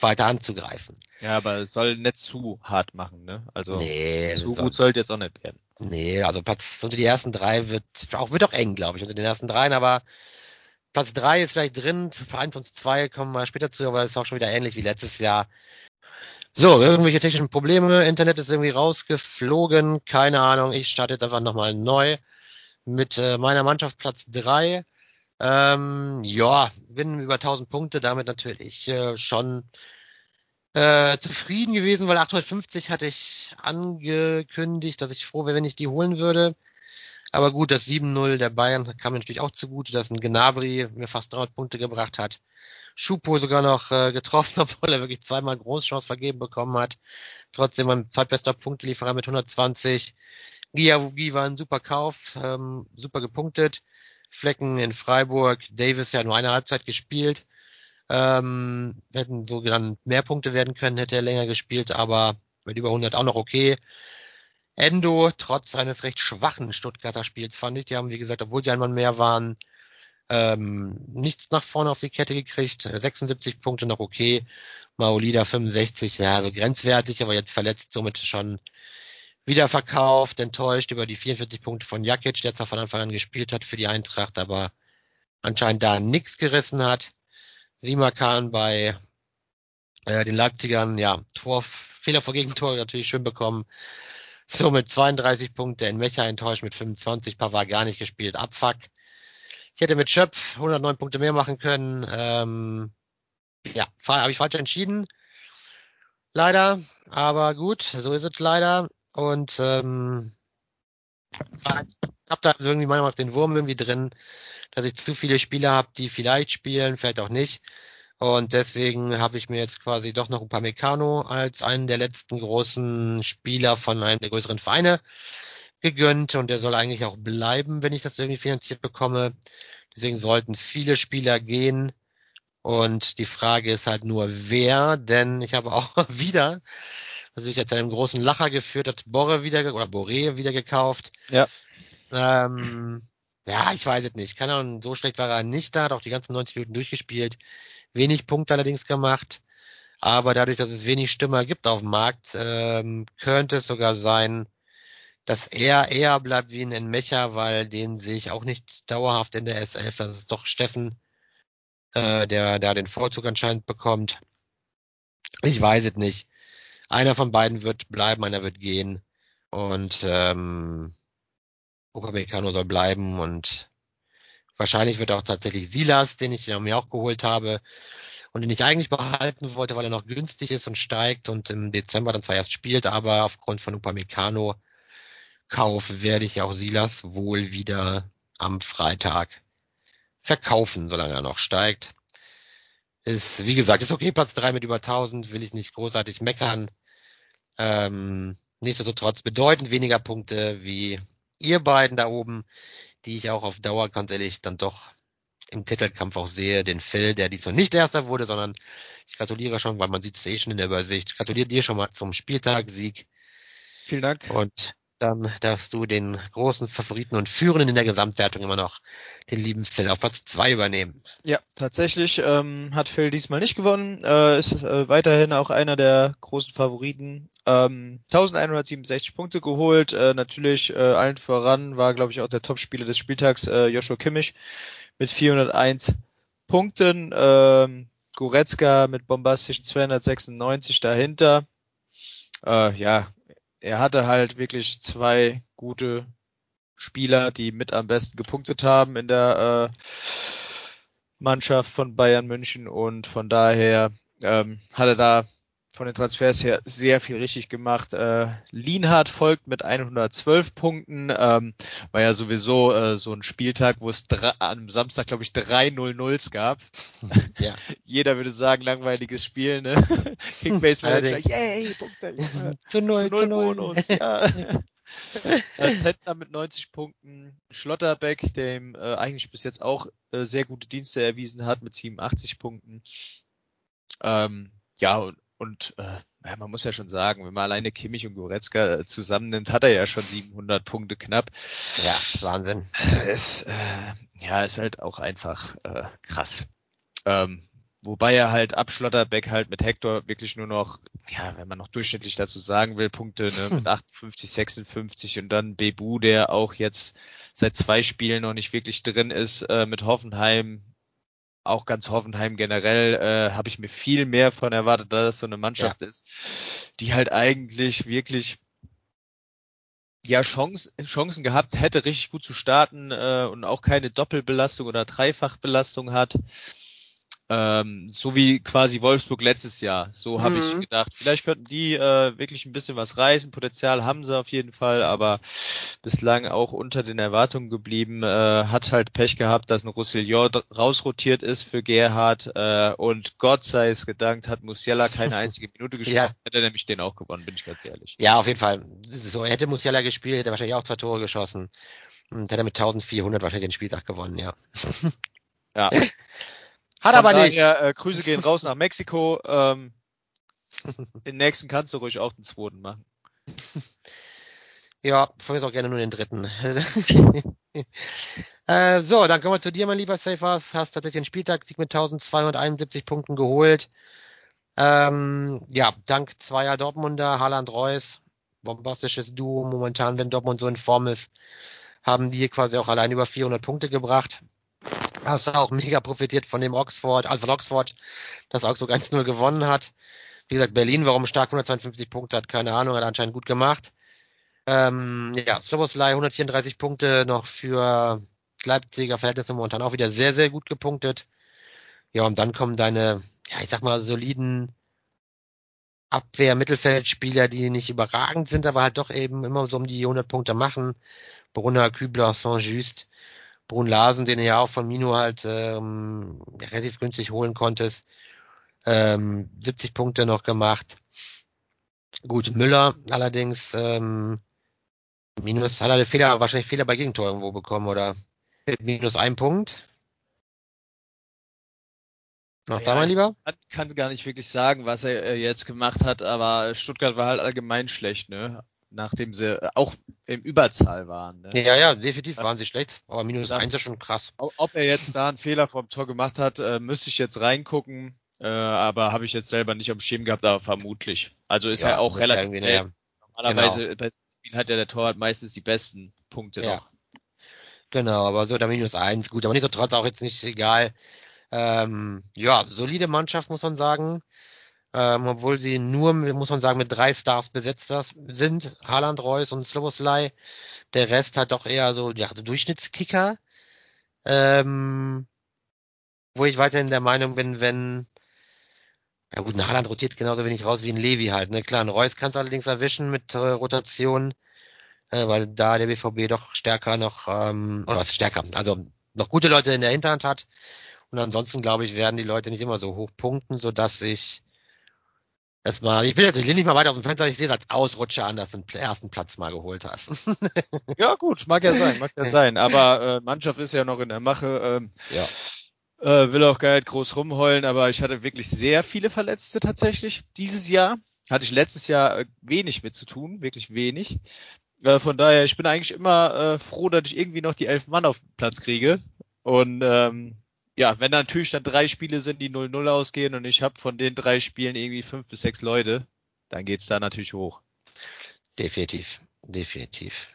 weiter anzugreifen. Ja, aber es soll nicht zu hart machen, ne? Also nee, zu gut sollte jetzt auch nicht werden. Nee, also Platz unter die ersten drei wird auch wird auch eng, glaube ich, unter den ersten dreien, aber Platz drei ist vielleicht drin, eins und zwei kommen wir später zu, aber ist auch schon wieder ähnlich wie letztes Jahr. So, irgendwelche technischen Probleme, Internet ist irgendwie rausgeflogen, keine Ahnung, ich starte jetzt einfach nochmal neu mit äh, meiner Mannschaft Platz drei. Ähm, ja, bin über 1000 Punkte, damit natürlich äh, schon äh, zufrieden gewesen, weil 850 hatte ich angekündigt, dass ich froh wäre, wenn ich die holen würde. Aber gut, das 7-0 der Bayern kam mir natürlich auch zugute, dass ein Gnabry mir fast 300 Punkte gebracht hat. Schupo sogar noch äh, getroffen, obwohl er wirklich zweimal Großchance vergeben bekommen hat. Trotzdem ein zweitbester Punktelieferer mit 120. Giavugi war ein super Kauf, ähm, super gepunktet. Flecken in Freiburg, Davis ja nur eine Halbzeit gespielt. Ähm, hätten so dann mehr Punkte werden können, hätte er länger gespielt, aber mit über 100 auch noch okay. Endo, trotz eines recht schwachen Stuttgarter Spiels, fand ich, die haben, wie gesagt, obwohl sie einmal mehr waren, ähm, nichts nach vorne auf die Kette gekriegt. 76 Punkte noch okay. Maolida 65, ja, so grenzwertig, aber jetzt verletzt, somit schon wieder verkauft, enttäuscht über die 44 Punkte von Jakic, der zwar von Anfang an gespielt hat für die Eintracht, aber anscheinend da nichts gerissen hat. Simakan bei äh, den Leipzigern, ja, Tor, Fehler vor Gegentor natürlich schön bekommen. So mit 32 Punkte, in Mecha enttäuscht mit 25, Pavard gar nicht gespielt, Abfuck. Ich hätte mit Schöpf 109 Punkte mehr machen können. Ähm, ja, habe ich falsch entschieden. Leider, aber gut, so ist es leider. Und ähm, habe da irgendwie manchmal den Wurm irgendwie drin, dass ich zu viele Spieler habe, die vielleicht spielen, vielleicht auch nicht. Und deswegen habe ich mir jetzt quasi doch noch Upamecano als einen der letzten großen Spieler von einem der größeren Vereine gegönnt und der soll eigentlich auch bleiben, wenn ich das irgendwie finanziert bekomme. Deswegen sollten viele Spieler gehen. Und die Frage ist halt nur, wer, denn ich habe auch wieder, also ich hatte einen großen Lacher geführt, hat Borre wieder, oder Boré wieder gekauft. Ja. Ähm, ja, ich weiß es nicht. Keine Ahnung, so schlecht war er nicht da, hat auch die ganzen 90 Minuten durchgespielt. Wenig Punkte allerdings gemacht. Aber dadurch, dass es wenig Stürmer gibt auf dem Markt, ähm, könnte es sogar sein, dass er eher bleibt wie ein Mecher, weil den sehe ich auch nicht dauerhaft in der S11. Das ist doch Steffen, äh, der da den Vorzug anscheinend bekommt. Ich weiß es nicht. Einer von beiden wird bleiben, einer wird gehen. Und ähm, Upamecano soll bleiben und wahrscheinlich wird auch tatsächlich Silas, den ich mir auch geholt habe und den ich eigentlich behalten wollte, weil er noch günstig ist und steigt und im Dezember dann zwar erst spielt, aber aufgrund von Upamecano Kauf werde ich auch Silas wohl wieder am Freitag verkaufen, solange er noch steigt. Ist, wie gesagt, ist okay, Platz drei mit über 1000, will ich nicht großartig meckern. Ähm, nichtsdestotrotz bedeutend weniger Punkte wie ihr beiden da oben, die ich auch auf Dauer ganz ehrlich dann doch im Titelkampf auch sehe, den Phil, der diesmal nicht Erster wurde, sondern ich gratuliere schon, weil man sieht es eh schon in der Übersicht. Gratuliere dir schon mal zum Spieltag-Sieg. Vielen Dank. Und dann darfst du den großen Favoriten und Führenden in der Gesamtwertung immer noch den lieben Phil auf Platz zwei übernehmen. Ja, tatsächlich ähm, hat Phil diesmal nicht gewonnen, äh, ist äh, weiterhin auch einer der großen Favoriten. Ähm, 1167 Punkte geholt, äh, natürlich äh, allen voran war, glaube ich, auch der Topspieler des Spieltags äh, Joshua Kimmich mit 401 Punkten, ähm, Goretzka mit bombastischen 296 dahinter. Äh, ja, er hatte halt wirklich zwei gute Spieler, die mit am besten gepunktet haben in der äh, Mannschaft von Bayern München und von daher ähm, hat er da von den Transfers her sehr viel richtig gemacht. Äh, Lienhardt folgt mit 112 Punkten. Ähm, war ja sowieso äh, so ein Spieltag, wo es am Samstag, glaube ich, drei 0-0s gab. Ja. Jeder würde sagen, langweiliges Spiel, ne? Kickbase Manager, yay, Punkte. zu null, zu null. Bonus, ja. Zentner mit 90 Punkten, Schlotterbeck, dem äh, eigentlich bis jetzt auch äh, sehr gute Dienste erwiesen hat mit 87 Punkten. Ähm, ja, und und äh, man muss ja schon sagen, wenn man alleine Kimmich und Goretzka äh, zusammennimmt, hat er ja schon 700 Punkte knapp. Ja, Wahnsinn. Es, äh, ja, ist halt auch einfach äh, krass. Ähm, wobei er halt ab Schlotterbeck halt mit Hector wirklich nur noch, ja, wenn man noch durchschnittlich dazu sagen will, Punkte ne, mit 58, 56 und dann Bebu, der auch jetzt seit zwei Spielen noch nicht wirklich drin ist, äh, mit Hoffenheim auch ganz Hoffenheim generell äh, habe ich mir viel mehr von erwartet, dass es so eine Mannschaft ja. ist, die halt eigentlich wirklich ja Chancen, Chancen gehabt hätte, richtig gut zu starten äh, und auch keine Doppelbelastung oder Dreifachbelastung hat. Ähm, so wie quasi Wolfsburg letztes Jahr. So habe ich mhm. gedacht. Vielleicht könnten die äh, wirklich ein bisschen was reißen. Potenzial haben sie auf jeden Fall, aber bislang auch unter den Erwartungen geblieben. Äh, hat halt Pech gehabt, dass ein Roussillon rausrotiert ist für Gerhard äh, und Gott sei es gedankt, hat Musiala keine einzige Minute gespielt. ja. Hätte er nämlich den auch gewonnen, bin ich ganz ehrlich. Ja, auf jeden Fall. So, hätte Musiala gespielt, hätte er wahrscheinlich auch zwei Tore geschossen. Und hätte er mit 1400 wahrscheinlich den Spieltag gewonnen, ja. Ja. Hat Von aber daher, nicht. Äh, Grüße gehen raus nach Mexiko. Ähm, den nächsten kannst du ruhig auch den zweiten machen. Ja, von mir auch gerne nur den dritten. äh, so, dann kommen wir zu dir, mein lieber Safers. Hast tatsächlich den Spieltag-Sieg mit 1271 Punkten geholt. Ähm, ja, dank zweier Dortmunder, Haaland Reus, bombastisches Duo momentan, wenn Dortmund so in Form ist, haben die quasi auch allein über 400 Punkte gebracht hast auch mega profitiert von dem Oxford, also von Oxford, das auch so ganz nur gewonnen hat. Wie gesagt, Berlin, warum stark 152 Punkte hat, keine Ahnung, hat anscheinend gut gemacht. Ähm, ja, Sloboslai 134 Punkte noch für Leipziger Verhältnisse momentan auch wieder sehr, sehr gut gepunktet. Ja, und dann kommen deine, ja, ich sag mal, soliden Abwehr-Mittelfeldspieler, die nicht überragend sind, aber halt doch eben immer so um die 100 Punkte machen. Brunner, Kübler, Saint-Just, Brun Larsen, den ihr ja auch von Mino halt ähm, relativ günstig holen konntest. Ähm, 70 Punkte noch gemacht. Gut, Müller allerdings ähm, minus hat er Fehler, wahrscheinlich Fehler bei Gegentor irgendwo bekommen oder minus ein Punkt. Noch ja, da, mein Lieber? Ich kann gar nicht wirklich sagen, was er äh, jetzt gemacht hat, aber Stuttgart war halt allgemein schlecht, ne? Nachdem sie äh, auch im Überzahl waren. Ne? Ja, ja, definitiv waren sie schlecht, aber minus das, eins ist schon krass. Ob er jetzt da einen Fehler vom Tor gemacht hat, äh, müsste ich jetzt reingucken, äh, aber habe ich jetzt selber nicht am Schirm gehabt, aber vermutlich. Also ist ja, er auch relativ ja Normalerweise genau. hat ja der Torwart meistens die besten Punkte ja. noch. Genau, aber so der minus eins, gut, aber nicht so trotz auch jetzt nicht egal. Ähm, ja, solide Mannschaft, muss man sagen. Ähm, obwohl sie nur, muss man sagen, mit drei Stars besetzt sind. Haaland, Reus und Sloboslai. Der Rest hat doch eher so, ja, so Durchschnittskicker. Ähm, wo ich weiterhin der Meinung bin, wenn, ja gut, ein Haaland rotiert genauso wenig raus wie ein Levi halt. Ne? Klar, ein Reus kann es allerdings erwischen mit äh, Rotation, äh, weil da der BVB doch stärker noch, ähm, oder was stärker, also noch gute Leute in der Hinterhand hat. Und ansonsten, glaube ich, werden die Leute nicht immer so hoch punkten, sodass ich erstmal, ich bin jetzt nicht mal weiter aus dem Fenster, ich sehe es als Ausrutscher an, dass du den ersten Platz mal geholt hast. ja, gut, mag ja sein, mag ja sein. Aber äh, Mannschaft ist ja noch in der Mache. Ähm, ja. Äh, will auch gar nicht groß rumheulen, aber ich hatte wirklich sehr viele Verletzte tatsächlich dieses Jahr. Hatte ich letztes Jahr äh, wenig mit zu tun, wirklich wenig. Äh, von daher, ich bin eigentlich immer äh, froh, dass ich irgendwie noch die elf Mann auf den Platz kriege. Und ähm, ja, wenn natürlich dann drei Spiele sind, die 0-0 ausgehen und ich habe von den drei Spielen irgendwie fünf bis sechs Leute, dann geht's da natürlich hoch. Definitiv, definitiv.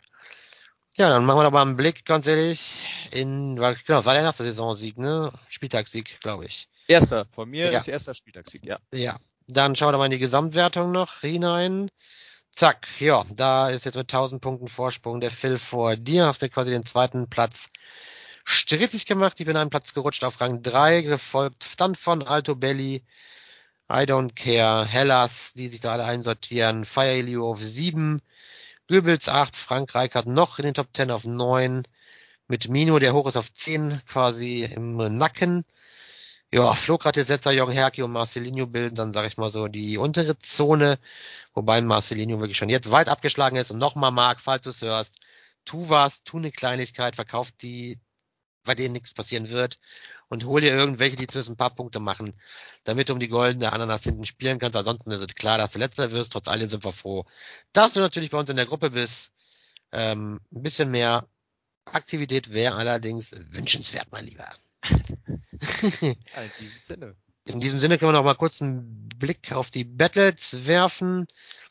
Ja, dann machen wir doch mal einen Blick, ganz ehrlich, in, genau, war der erste Saisonsieg, ne? Spieltagssieg, glaube ich. Erster, von mir ja. ist erster Spieltagssieg, ja. Ja. Dann schauen wir mal in die Gesamtwertung noch hinein. Zack, ja, da ist jetzt mit 1000 Punkten Vorsprung der Phil vor dir, hast mir quasi den zweiten Platz strittig gemacht. Ich bin einen Platz gerutscht auf Rang 3, gefolgt dann von Alto Belli, I Don't Care, Hellas, die sich da alle einsortieren, Fire Elio auf 7, Goebbels 8, Frank Reichardt noch in den Top 10 auf 9, mit Mino, der hoch ist auf 10, quasi im Nacken. Ja, Setzer, Jürgen Herki und Marcelinho bilden dann, sage ich mal so, die untere Zone, wobei Marcelinho wirklich schon jetzt weit abgeschlagen ist. Und nochmal Marc, falls du es hörst, tu was, tu eine Kleinigkeit, verkauf die bei denen nichts passieren wird und hol dir irgendwelche, die zumindest ein paar Punkte machen, damit du um die goldene Ananas hinten spielen kannst. Ansonsten ist es klar, dass du letzter wirst. Trotz allem sind wir froh, dass du natürlich bei uns in der Gruppe bist. Ähm, ein bisschen mehr Aktivität wäre allerdings wünschenswert, mein Lieber. in diesem Sinne. In diesem Sinne können wir noch mal kurz einen Blick auf die Battles werfen.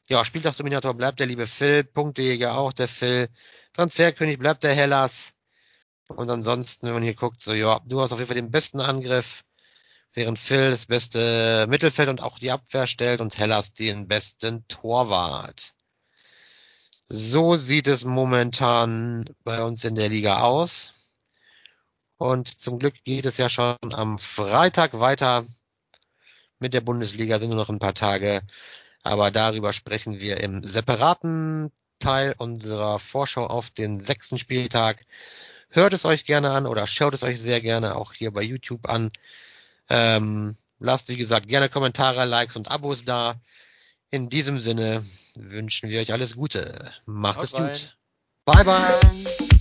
Ja, Spieltagsdominator bleibt der liebe Phil, Punktejäger auch der Phil, Transferkönig bleibt der Hellas, und ansonsten, wenn man hier guckt, so, ja, du hast auf jeden Fall den besten Angriff, während Phil das beste Mittelfeld und auch die Abwehr stellt und Hellas den besten Torwart. So sieht es momentan bei uns in der Liga aus. Und zum Glück geht es ja schon am Freitag weiter mit der Bundesliga, sind nur noch ein paar Tage. Aber darüber sprechen wir im separaten Teil unserer Vorschau auf den sechsten Spieltag. Hört es euch gerne an oder schaut es euch sehr gerne auch hier bei YouTube an. Ähm, lasst, wie gesagt, gerne Kommentare, Likes und Abos da. In diesem Sinne wünschen wir euch alles Gute. Macht Haut es rein. gut. Bye bye.